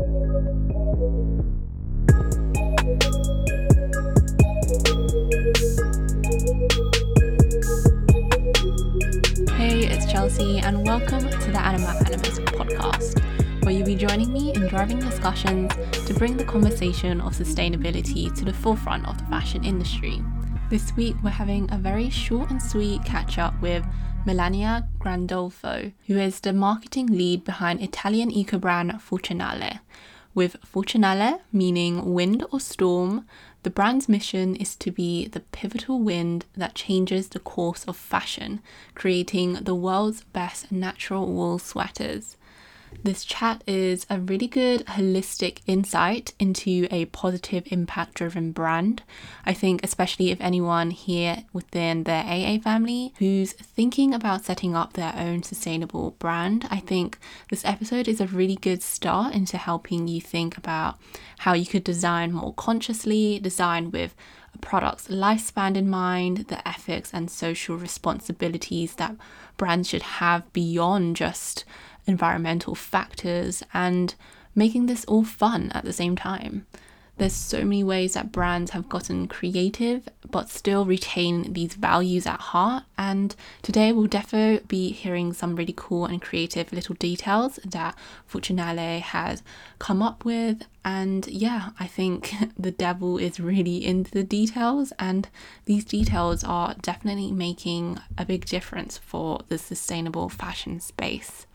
Hey, it's Chelsea, and welcome to the Anima Animus podcast, where you'll be joining me in driving discussions to bring the conversation of sustainability to the forefront of the fashion industry. This week, we're having a very short and sweet catch up with Melania Grandolfo, who is the marketing lead behind Italian eco brand Fortunale. With Fortunale meaning wind or storm, the brand's mission is to be the pivotal wind that changes the course of fashion, creating the world's best natural wool sweaters. This chat is a really good holistic insight into a positive impact driven brand. I think, especially if anyone here within the AA family who's thinking about setting up their own sustainable brand, I think this episode is a really good start into helping you think about how you could design more consciously, design with a product's lifespan in mind, the ethics and social responsibilities that brands should have beyond just environmental factors, and making this all fun at the same time. There's so many ways that brands have gotten creative but still retain these values at heart. And today we'll definitely be hearing some really cool and creative little details that Fortunale has come up with. And yeah, I think the devil is really into the details, and these details are definitely making a big difference for the sustainable fashion space.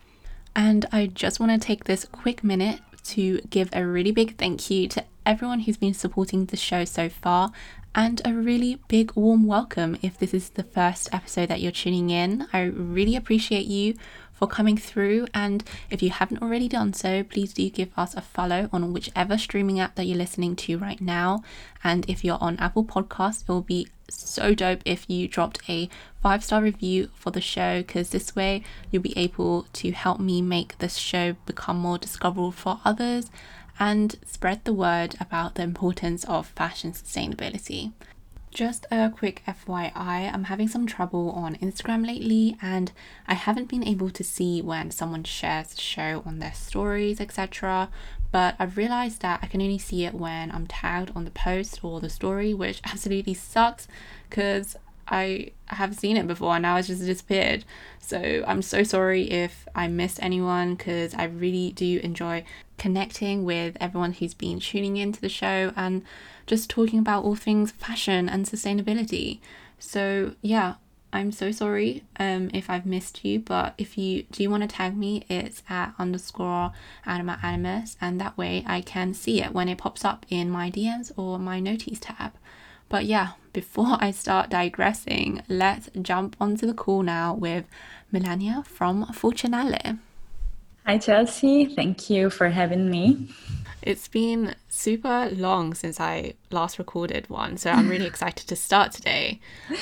And I just want to take this quick minute to give a really big thank you to everyone who's been supporting the show so far and a really big warm welcome if this is the first episode that you're tuning in. I really appreciate you for coming through. And if you haven't already done so, please do give us a follow on whichever streaming app that you're listening to right now. And if you're on Apple Podcasts, it will be so dope if you dropped a five star review for the show because this way you'll be able to help me make this show become more discoverable for others and spread the word about the importance of fashion sustainability. Just a quick FYI, I'm having some trouble on Instagram lately and I haven't been able to see when someone shares the show on their stories, etc. But I've realized that I can only see it when I'm tagged on the post or the story, which absolutely sucks because I have seen it before and now it's just disappeared. So I'm so sorry if I missed anyone because I really do enjoy connecting with everyone who's been tuning into the show and just talking about all things fashion and sustainability. So, yeah, I'm so sorry um, if I've missed you, but if you do want to tag me, it's at underscore anima animus, and that way I can see it when it pops up in my DMs or my notice tab. But yeah, before I start digressing, let's jump onto the call now with Melania from Fortunale. Hi, Chelsea. Thank you for having me. It's been super long since I last recorded one, so I'm really excited to start today.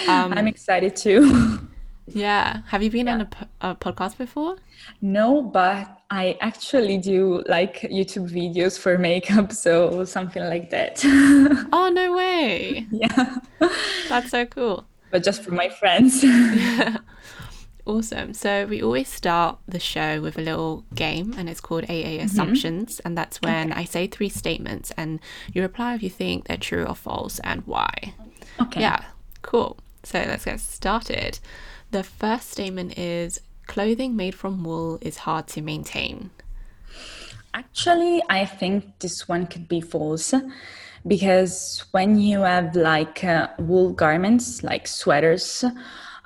Um, I'm excited too. yeah. Have you been yeah. on a, a podcast before? No, but I actually do like YouTube videos for makeup, so something like that. oh, no way. Yeah. That's so cool. But just for my friends. yeah. Awesome. So we always start the show with a little game and it's called AA mm-hmm. Assumptions. And that's when okay. I say three statements and you reply if you think they're true or false and why. Okay. Yeah, cool. So let's get started. The first statement is clothing made from wool is hard to maintain. Actually, I think this one could be false because when you have like uh, wool garments, like sweaters,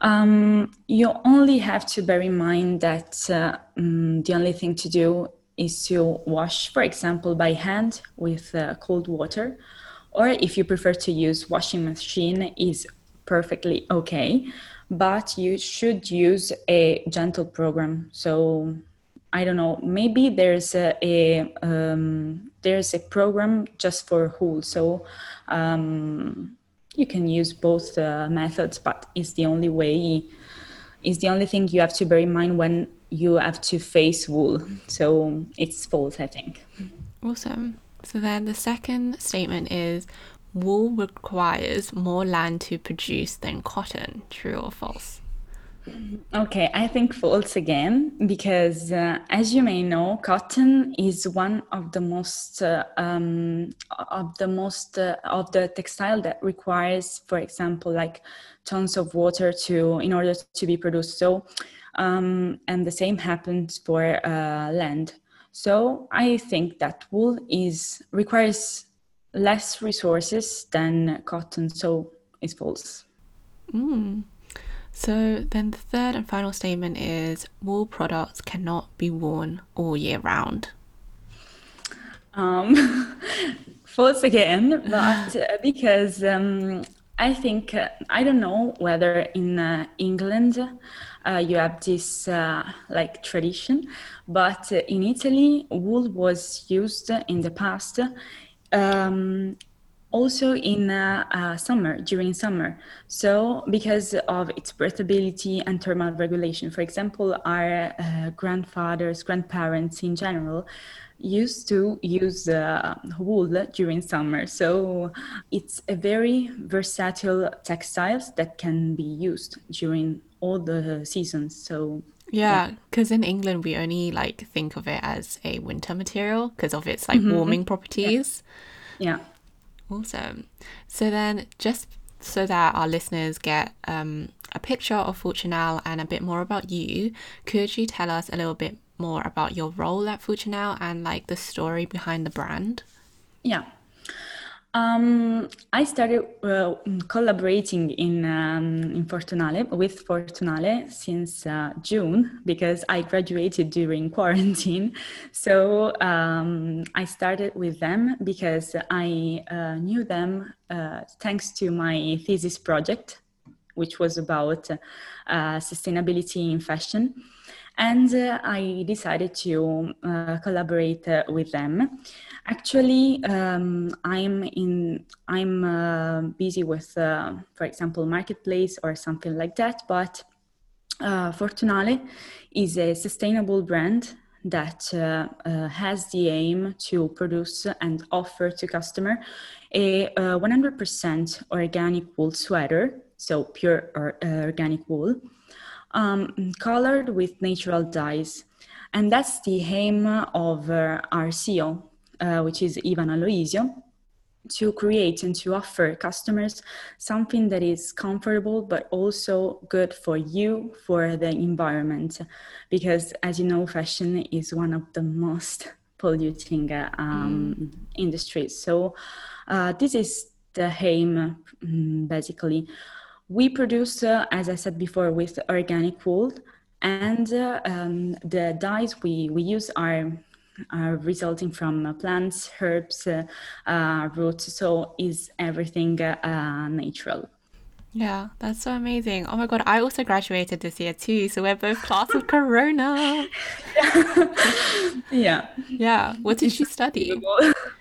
um, you only have to bear in mind that uh, um, the only thing to do is to wash, for example, by hand with uh, cold water, or if you prefer to use washing machine, is perfectly okay. But you should use a gentle program. So I don't know. Maybe there's a, a um, there's a program just for wool. So um, you can use both uh, methods, but it's the only way. Is the only thing you have to bear in mind when you have to face wool. So it's false, I think. Awesome. So then the second statement is wool requires more land to produce than cotton. True or false? Okay, I think false again because, uh, as you may know, cotton is one of the most uh, um, of the most uh, of the textile that requires, for example, like tons of water to in order to be produced. So, um, and the same happens for uh, land. So I think that wool is requires less resources than cotton. So it's false. Mm. So then the third and final statement is wool products cannot be worn all year round. Um, false again, but uh, because um, I think, uh, I don't know whether in uh, England uh, you have this uh, like tradition, but in Italy, wool was used in the past um, also in uh, uh, summer during summer so because of its breathability and thermal regulation for example our uh, grandfathers grandparents in general used to use uh, wool during summer so it's a very versatile textiles that can be used during all the seasons so yeah, because yeah. in England we only like think of it as a winter material because of its like mm-hmm. warming properties. Yeah. yeah. Awesome. So then, just so that our listeners get um, a picture of Fortunale and a bit more about you, could you tell us a little bit more about your role at Fortunale and like the story behind the brand? Yeah. Um, I started uh, collaborating in um, in Fortunale with Fortunale since uh, June because I graduated during quarantine. So um, I started with them because I uh, knew them uh, thanks to my thesis project, which was about uh, sustainability in fashion, and uh, I decided to collaborate with them. Actually, um, I'm in. I'm uh, busy with, uh, for example, marketplace or something like that. But uh, Fortunale is a sustainable brand that uh, uh, has the aim to produce and offer to customer a 100% uh, organic wool sweater, so pure or, organic wool, um, colored with natural dyes. And that's the aim of our CEO, uh, which is Ivan Aloisio, to create and to offer customers something that is comfortable but also good for you for the environment because as you know fashion is one of the most polluting uh, um, mm. industries so uh, this is the aim um, basically we produce uh, as i said before with organic wool and uh, um, the dyes we, we use are uh, resulting from uh, plants, herbs, uh, uh, roots. So is everything uh, natural. Yeah, that's so amazing. Oh my god, I also graduated this year too, so we're both class of Corona. yeah. Yeah. What did you study?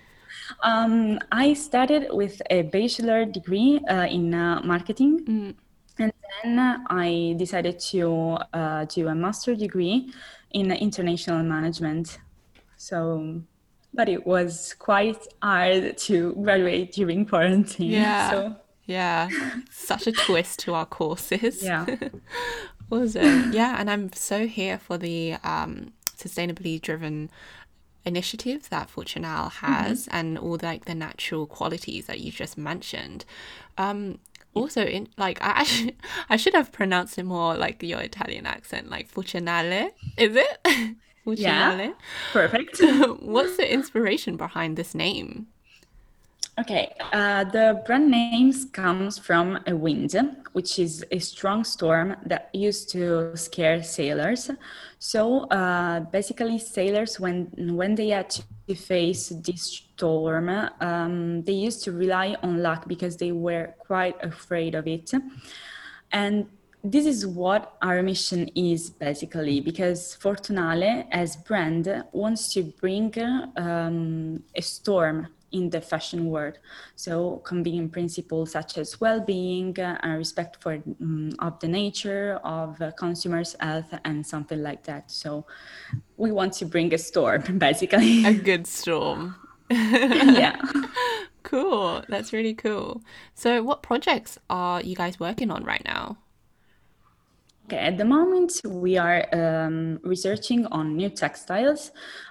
Um, I started with a bachelor degree uh, in uh, marketing, mm. and then I decided to uh, do a master degree in international management. So, but it was quite hard to graduate during quarantine. Yeah. So. Yeah. Such a twist to our courses. Yeah. awesome. Yeah. And I'm so here for the um, sustainably driven initiatives that Fortunale has mm-hmm. and all the, like the natural qualities that you just mentioned. Um, also in like I actually, I should have pronounced it more like your Italian accent, like Fortunale. Is it? Yeah, perfect. What's the inspiration behind this name? Okay, uh, the brand names comes from a wind, which is a strong storm that used to scare sailors. So uh, basically, sailors, when when they had to face this storm, um, they used to rely on luck because they were quite afraid of it. And this is what our mission is basically because Fortunale as brand wants to bring um, a storm in the fashion world. So convening principles such as well-being uh, and respect for um, of the nature of uh, consumers health and something like that. So we want to bring a storm basically. A good storm. Yeah. Cool. That's really cool. So what projects are you guys working on right now Okay, at the moment, we are um, researching on new textiles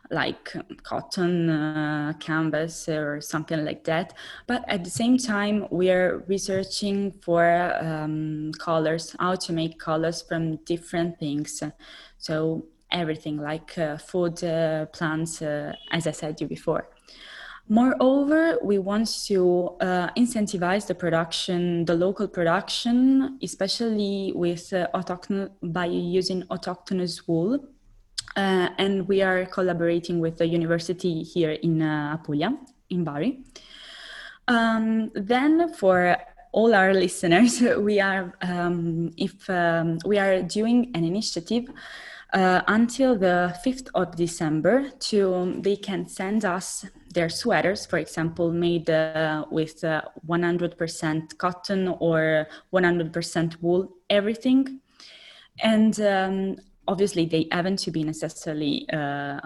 like cotton, uh, canvas, or something like that. But at the same time, we are researching for um, colors, how to make colors from different things. So, everything like uh, food, uh, plants, uh, as I said you before. Moreover, we want to uh, incentivize the production, the local production, especially with uh, autochthon by using autochthonous wool. Uh, and we are collaborating with the university here in uh, Apulia, in Bari. Um, then, for all our listeners, we are um, if um, we are doing an initiative uh, until the 5th of December to they can send us their sweaters, for example, made uh, with 100% uh, cotton or 100% wool, everything. And um, obviously, they haven't to be necessarily uh,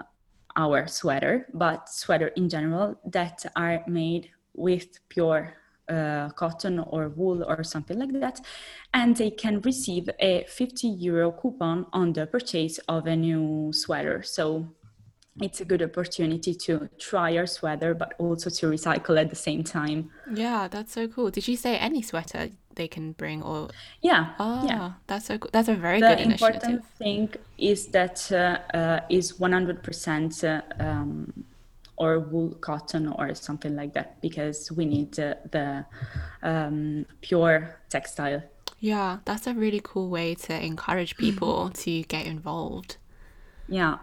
our sweater, but sweater in general that are made with pure uh, cotton or wool or something like that, and they can receive a 50 euro coupon on the purchase of a new sweater. So it's a good opportunity to try your sweater, but also to recycle at the same time. Yeah, that's so cool. Did you say any sweater they can bring or? Yeah. Oh, yeah. that's so cool. That's a very the good initiative. The important thing is that uh, uh, is 100% uh, um, or wool cotton or something like that because we need uh, the um, pure textile. Yeah, that's a really cool way to encourage people to get involved. Yeah.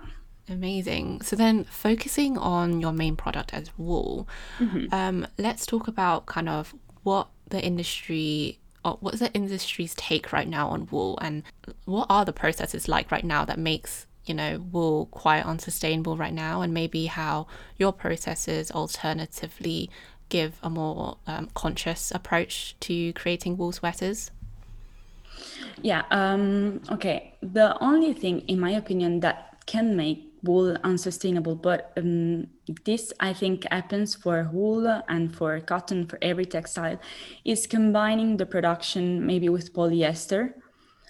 Amazing. So then, focusing on your main product as wool, mm-hmm. um, let's talk about kind of what the industry or what's the industry's take right now on wool and what are the processes like right now that makes you know wool quite unsustainable right now and maybe how your processes alternatively give a more um, conscious approach to creating wool sweaters yeah um, okay the only thing in my opinion that can make wool unsustainable but um, this i think happens for wool and for cotton for every textile is combining the production maybe with polyester.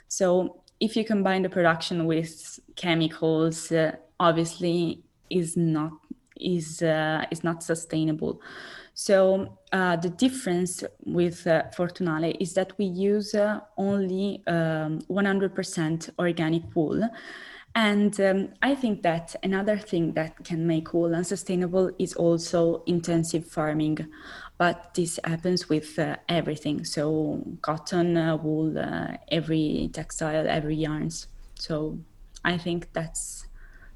So if you combine the production with chemicals uh, obviously is not is uh, is not sustainable. So uh, the difference with uh, Fortunale is that we use uh, only um, 100% organic wool and um, I think that another thing that can make wool unsustainable is also intensive farming. But this happens with uh, everything. So cotton, uh, wool, uh, every textile, every yarns. So I think that's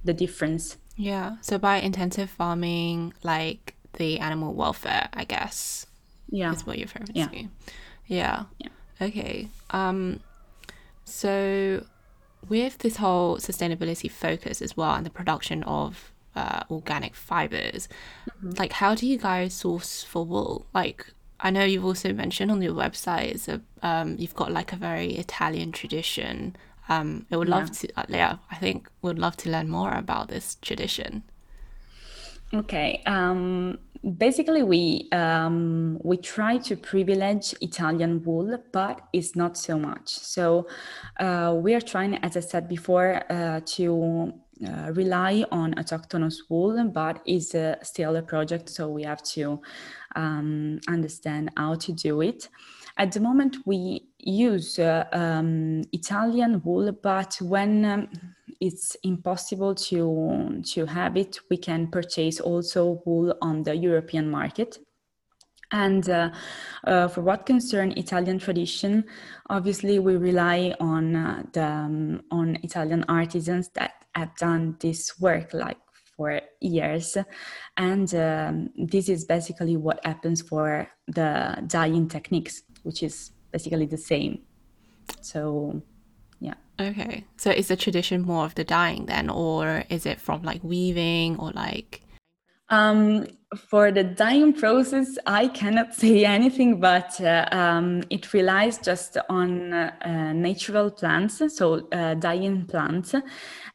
the difference. Yeah. So by intensive farming, like the animal welfare, I guess. Yeah. Is what you're referring yeah. to. Yeah. Yeah. Okay. Um. So with this whole sustainability focus as well and the production of uh, organic fibers, mm-hmm. like how do you guys source for wool? Like I know you've also mentioned on your website is a, um, you've got like a very Italian tradition. Um, I would yeah. love to, uh, yeah, I think would love to learn more about this tradition. Okay. Um, basically we um, we try to privilege Italian wool, but it's not so much. So uh, we are trying, as I said before, uh, to uh, rely on autochthonous wool, but it's still a project, so we have to um, understand how to do it. At the moment, we use uh, um, Italian wool, but when um, it's impossible to to have it, we can purchase also wool on the European market. And uh, uh, for what concern Italian tradition, obviously we rely on uh, the um, on Italian artisans that have done this work like for years, and um, this is basically what happens for the dyeing techniques, which is basically the same. So yeah. Okay. So is the tradition more of the dyeing then, or is it from like weaving or like? Um, for the dyeing process, I cannot say anything, but uh, um, it relies just on uh, natural plants, so uh, dyeing plants,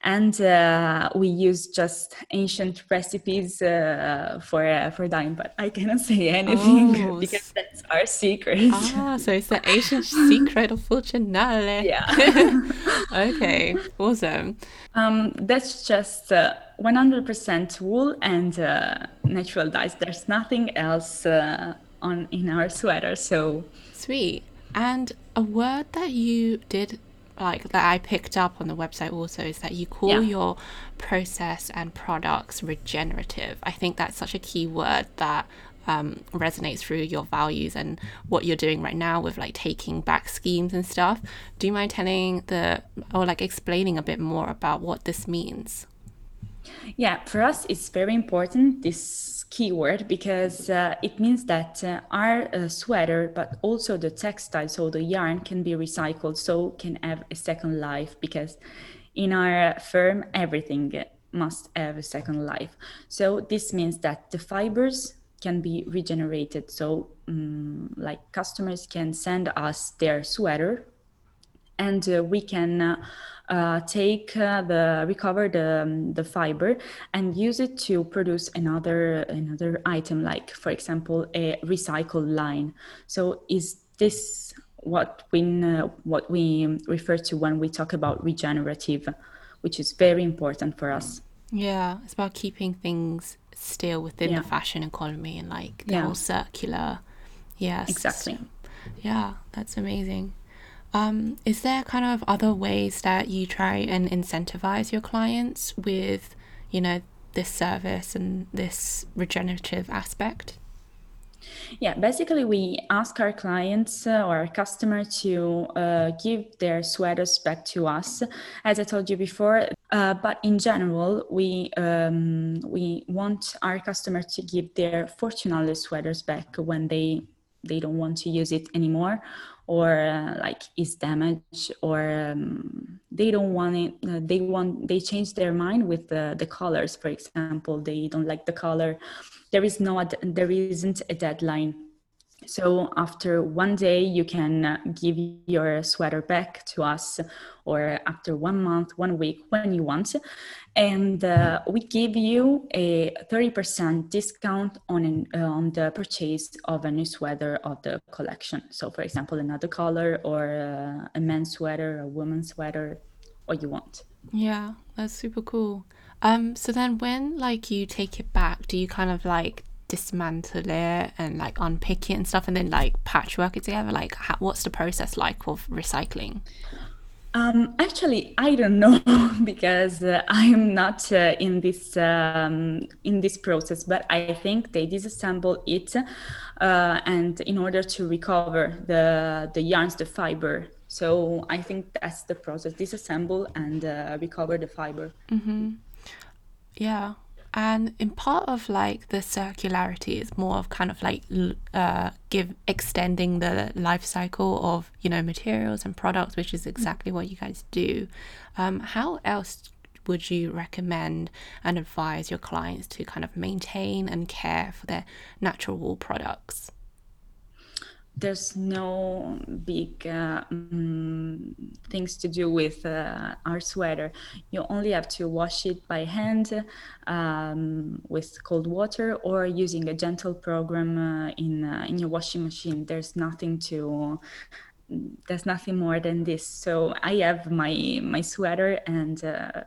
and uh, we use just ancient recipes uh, for uh, for dyeing. But I cannot say anything oh, because that's our secret. Ah, so it's the ancient secret of Fortunale. Yeah. okay, awesome. Um, that's just. 100% uh, wool and uh, natural dyes. There's nothing else on in our sweater. So sweet. And a word that you did like that I picked up on the website also is that you call yeah. your process and products regenerative. I think that's such a key word that um, resonates through your values and what you're doing right now with like taking back schemes and stuff. Do you mind telling the or like explaining a bit more about what this means? Yeah, for us, it's very important this keyword because uh, it means that uh, our uh, sweater, but also the textile, so the yarn, can be recycled, so can have a second life. Because in our firm, everything must have a second life. So this means that the fibers can be regenerated. So, um, like customers can send us their sweater, and uh, we can uh, uh, take uh, the recover the um, the fiber and use it to produce another another item like for example a recycled line. So is this what we uh, what we refer to when we talk about regenerative which is very important for us. Yeah it's about keeping things still within yeah. the fashion economy and like the yeah. whole circular. Yes. Exactly. Yeah that's amazing um, is there kind of other ways that you try and incentivize your clients with, you know, this service and this regenerative aspect? Yeah, basically, we ask our clients uh, or our customer to uh, give their sweaters back to us, as I told you before. Uh, but in general, we um, we want our customer to give their Fortunale sweaters back when they they don't want to use it anymore or uh, like is damaged or um, they don't want it uh, they want they change their mind with the, the colors. For example they don't like the color. There is no there isn't a deadline so after one day, you can uh, give your sweater back to us, or after one month, one week, when you want. And uh, we give you a 30% discount on, an, uh, on the purchase of a new sweater of the collection. So, for example, another color, or uh, a men's sweater, a woman's sweater, what you want. Yeah, that's super cool. Um, so then when like you take it back, do you kind of like dismantle it and like unpick it and stuff and then like patchwork it together like how, what's the process like of recycling um, actually, I don't know because uh, I am not uh, in this um, in this process. But I think they disassemble it, uh, and in order to recover the the yarns, the fiber. So I think that's the process: disassemble and uh, recover the fiber. Mm-hmm. Yeah, and in part of like the circularity it's more of kind of like uh, give extending the life cycle of you know materials and products which is exactly what you guys do. Um, how else would you recommend and advise your clients to kind of maintain and care for their natural wool products there's no big uh, um, things to do with uh, our sweater. You only have to wash it by hand um, with cold water or using a gentle program uh, in uh, in your washing machine. There's nothing to there's nothing more than this. So I have my my sweater and uh,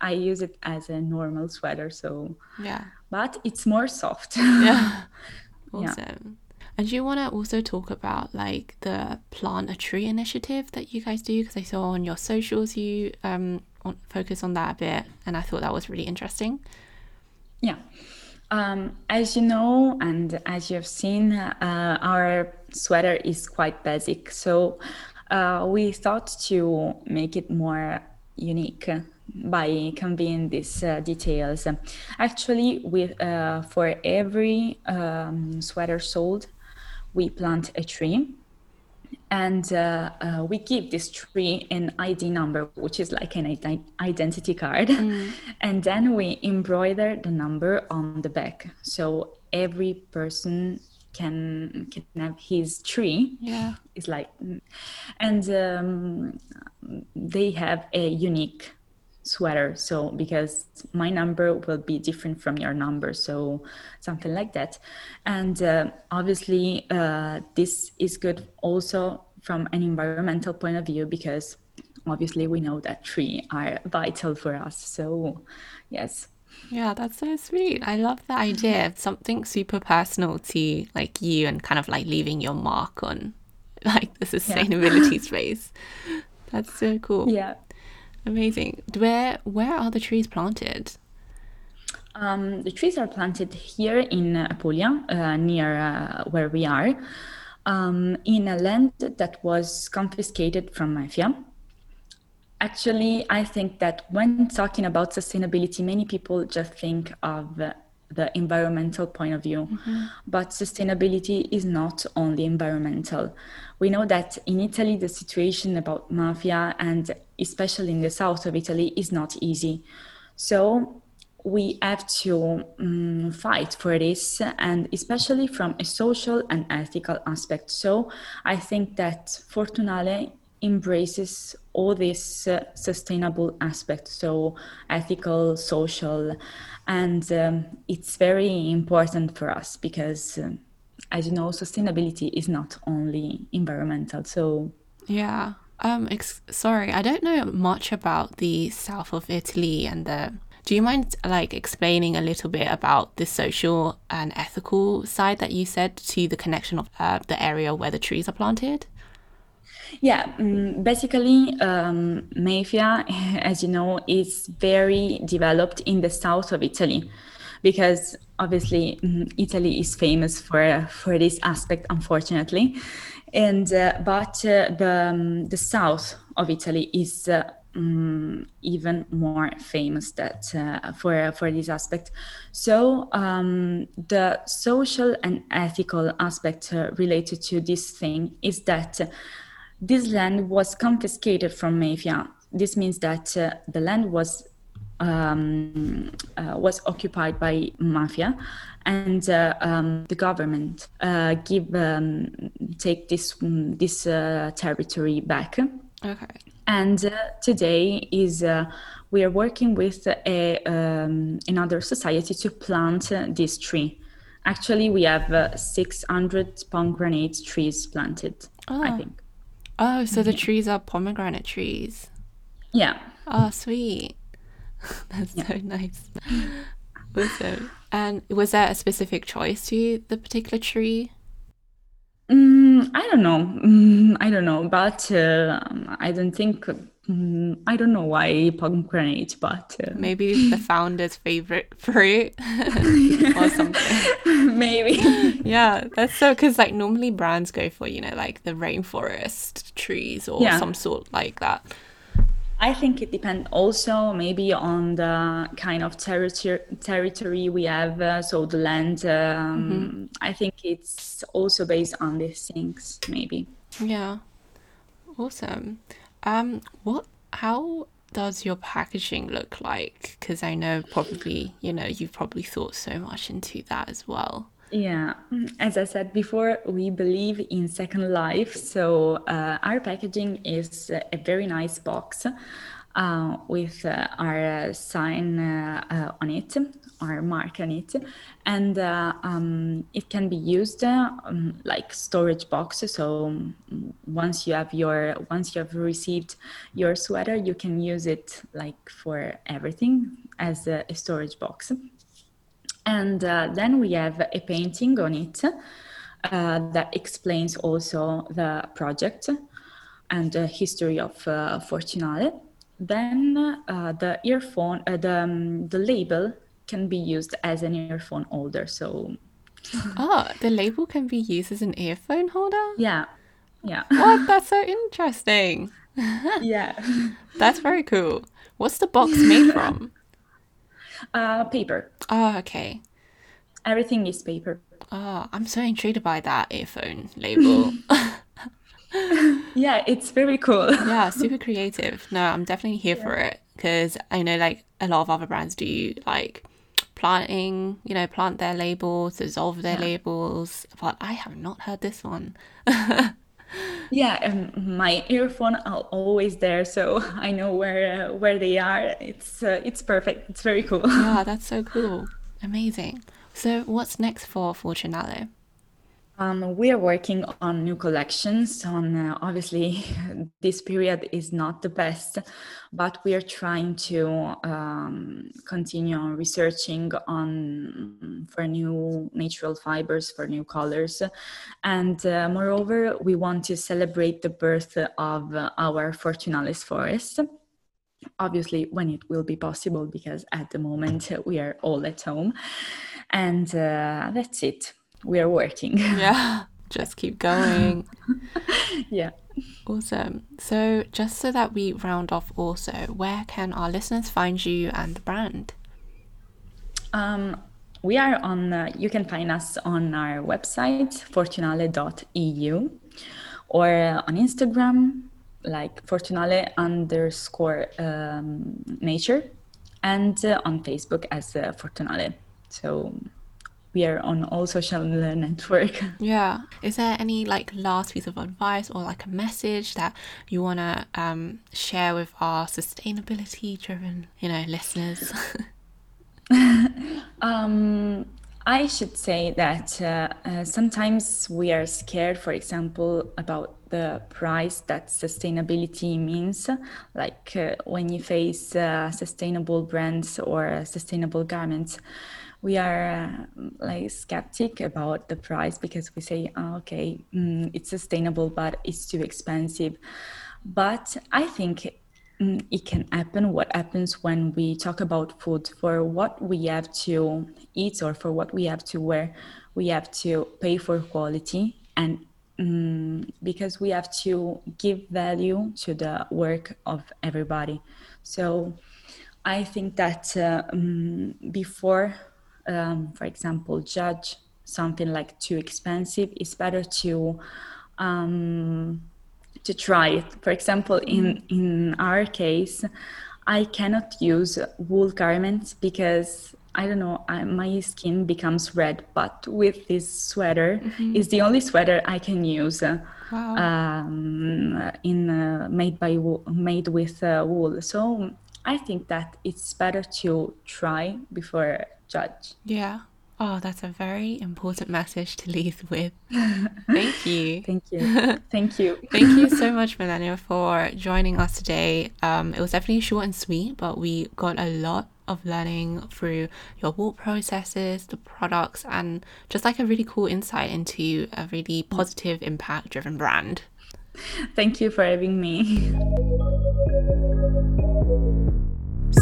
I use it as a normal sweater. So yeah, but it's more soft. yeah, awesome. Yeah. And do you want to also talk about like the plant a tree initiative that you guys do? Because I saw on your socials you um, focus on that a bit, and I thought that was really interesting. Yeah. Um, as you know, and as you have seen, uh, our sweater is quite basic. So uh, we thought to make it more unique by conveying these uh, details. Actually, with uh, for every um, sweater sold, we plant a tree and uh, uh, we give this tree an ID number, which is like an identity card, mm. and then we embroider the number on the back, so every person can can have his tree. Yeah, it's like, and um, they have a unique sweater. So because my number will be different from your number so something like that. And uh, obviously uh, this is good also from an environmental point of view because obviously we know that trees are vital for us. So yes. Yeah that's so sweet. I love the idea of something super personal to like you and kind of like leaving your mark on like the sustainability yeah. space. That's so cool. Yeah Amazing. Where where are the trees planted? Um, the trees are planted here in Apulia, uh, near uh, where we are, um, in a land that was confiscated from mafia. Actually, I think that when talking about sustainability, many people just think of the environmental point of view. Mm-hmm. But sustainability is not only environmental. We know that in Italy, the situation about mafia, and especially in the south of Italy, is not easy. So we have to um, fight for this, and especially from a social and ethical aspect. So I think that Fortunale embraces all these uh, sustainable aspects, so ethical, social, and um, it's very important for us because, um, as you know, sustainability is not only environmental. So, yeah. Um, ex- sorry, I don't know much about the south of Italy and the. Do you mind like explaining a little bit about the social and ethical side that you said to the connection of uh, the area where the trees are planted? Yeah, um, basically, um, Mafia, as you know, is very developed in the south of Italy because obviously um, Italy is famous for for this aspect, unfortunately. And uh, but uh, the um, the south of Italy is uh, um, even more famous that uh, for for this aspect. So um, the social and ethical aspect uh, related to this thing is that this land was confiscated from mafia. This means that uh, the land was um, uh, was occupied by mafia, and uh, um, the government uh, give um, take this um, this uh, territory back. Okay. And uh, today is we are working with a, um, another society to plant this tree. Actually, we have 600 pomegranate trees planted. Oh. I think. Oh, so the mm-hmm. trees are pomegranate trees. Yeah. Oh, sweet. That's yeah. so nice. Awesome. And was there a specific choice to the particular tree? Mm, I don't know. Mm, I don't know, but uh, I don't think. Mm, I don't know why pomegranate, but uh... maybe the founder's favorite fruit or something. maybe. yeah, that's so because like normally brands go for you know like the rainforest trees or yeah. some sort like that. I think it depends also maybe on the kind of territory territory we have. Uh, so the land. Um, mm-hmm. I think it's also based on these things, maybe. Yeah. Awesome. Um, what? How does your packaging look like? Because I know probably you know you've probably thought so much into that as well. Yeah, as I said before, we believe in second life. So uh, our packaging is a very nice box uh, with uh, our sign uh, uh, on it, our mark on it, and uh, um, it can be used um, like storage box. So um, once you have your once you have received your sweater, you can use it like for everything as a, a storage box. And uh, then we have a painting on it uh, that explains also the project and the history of uh, Fortunale. Then uh, the earphone, uh, the, um, the label can be used as an earphone holder. So, oh, the label can be used as an earphone holder? Yeah. Yeah. What? That's so interesting. yeah. That's very cool. What's the box made from? Uh, paper. Oh, okay. Everything is paper. Oh, I'm so intrigued by that earphone label. yeah, it's very cool. yeah, super creative. No, I'm definitely here yeah. for it because I know like a lot of other brands do like planting, you know, plant their labels, dissolve their yeah. labels, but I have not heard this one. Yeah, um, my earphone are always there, so I know where uh, where they are. It's uh, it's perfect. It's very cool. yeah, that's so cool. Amazing. So, what's next for Fortunale? Um, we are working on new collections. On uh, obviously, this period is not the best, but we are trying to um, continue researching on for new natural fibers, for new colors, and uh, moreover, we want to celebrate the birth of our Fortunalis forest. Obviously when it will be possible because at the moment we are all at home. And uh, that's it we are working. Yeah, just keep going. yeah. Awesome. So, just so that we round off, also, where can our listeners find you and the brand? Um, we are on, uh, you can find us on our website, fortunale.eu, or uh, on Instagram, like fortunale underscore um, nature, and uh, on Facebook as uh, fortunale. So we are on all social network. Yeah. Is there any like last piece of advice or like a message that you want to um, share with our sustainability driven, you know, listeners? um, I should say that uh, uh, sometimes we are scared, for example, about the price that sustainability means. Like uh, when you face uh, sustainable brands or sustainable garments, we are uh, like skeptic about the price because we say, oh, okay, mm, it's sustainable, but it's too expensive. But I think mm, it can happen. What happens when we talk about food for what we have to eat or for what we have to wear? We have to pay for quality and um, because we have to give value to the work of everybody. So I think that uh, um, before um, for example, judge something like too expensive, it's better to um, to try it. For example, in in our case, I cannot use wool garments because I don't know, I, my skin becomes red. But with this sweater, mm-hmm. is the only sweater I can use. Wow. Um, in uh, made by made with uh, wool. So I think that it's better to try before judge. Yeah. Oh, that's a very important message to leave with. Thank you. Thank you. Thank you. Thank you so much, Melania, for joining us today. Um, it was definitely short and sweet, but we got a lot of learning through your work processes, the products, and just like a really cool insight into a really positive impact driven brand. Thank you for having me.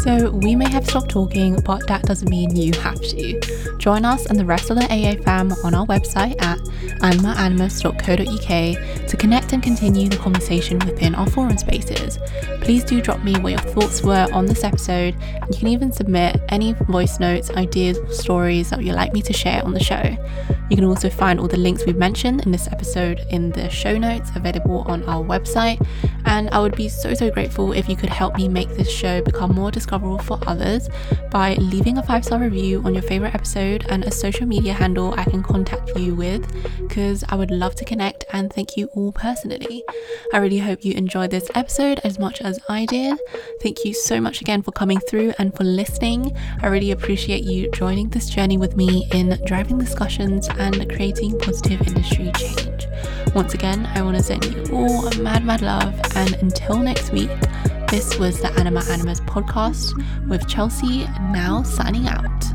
So, we may have stopped talking, but that doesn't mean you have to. Join us and the rest of the AA fam on our website at animaanimus.co.uk to connect and continue the conversation within our forum spaces. Please do drop me what your thoughts were on this episode, and you can even submit any voice notes, ideas, or stories that you'd like me to share on the show. You can also find all the links we've mentioned in this episode in the show notes available on our website. And I would be so, so grateful if you could help me make this show become more for others by leaving a five star review on your favorite episode and a social media handle I can contact you with, because I would love to connect and thank you all personally. I really hope you enjoyed this episode as much as I did. Thank you so much again for coming through and for listening. I really appreciate you joining this journey with me in driving discussions and creating positive industry change. Once again, I want to send you all mad, mad love, and until next week, this was the Anima Animus podcast with Chelsea now signing out.